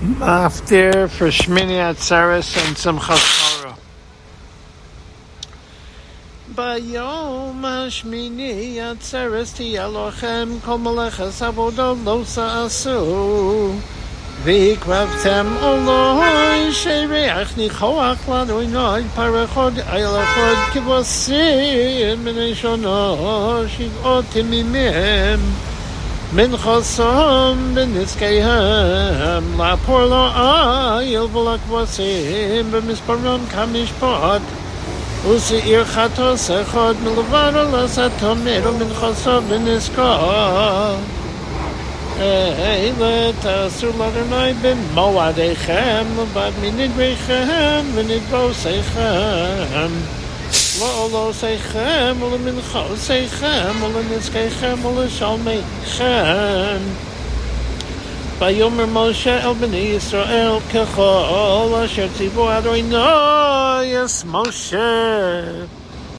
Maftir for Shmini Atzeres and Simchas Torah. Bayom Hashmini Atzeres Tiyalochem Kol Meleches Avodah Lo Sa'asu V'ikravtem Oloi Shereach Nichoach Lanoi Noi Parachod Eilachod Kivosim B'nei Shono Shivot Timimim من חסום בנזקיהם, לעפור לו איל ולכבשים, במספרם כמשפט, ושעיר חטוס אחד מלבד לעשות תומר ומן חסום בנזקו. אלה תעשו לאדוני במועדיכם, ובד מנדריכם ונדבוסיכם. לעולו שיכם ולמנחו שיכם ולנזקיכם ולשלמיכם. ויאמר משה אל בני ישראל ככל אשר ציוו אדוני יס משה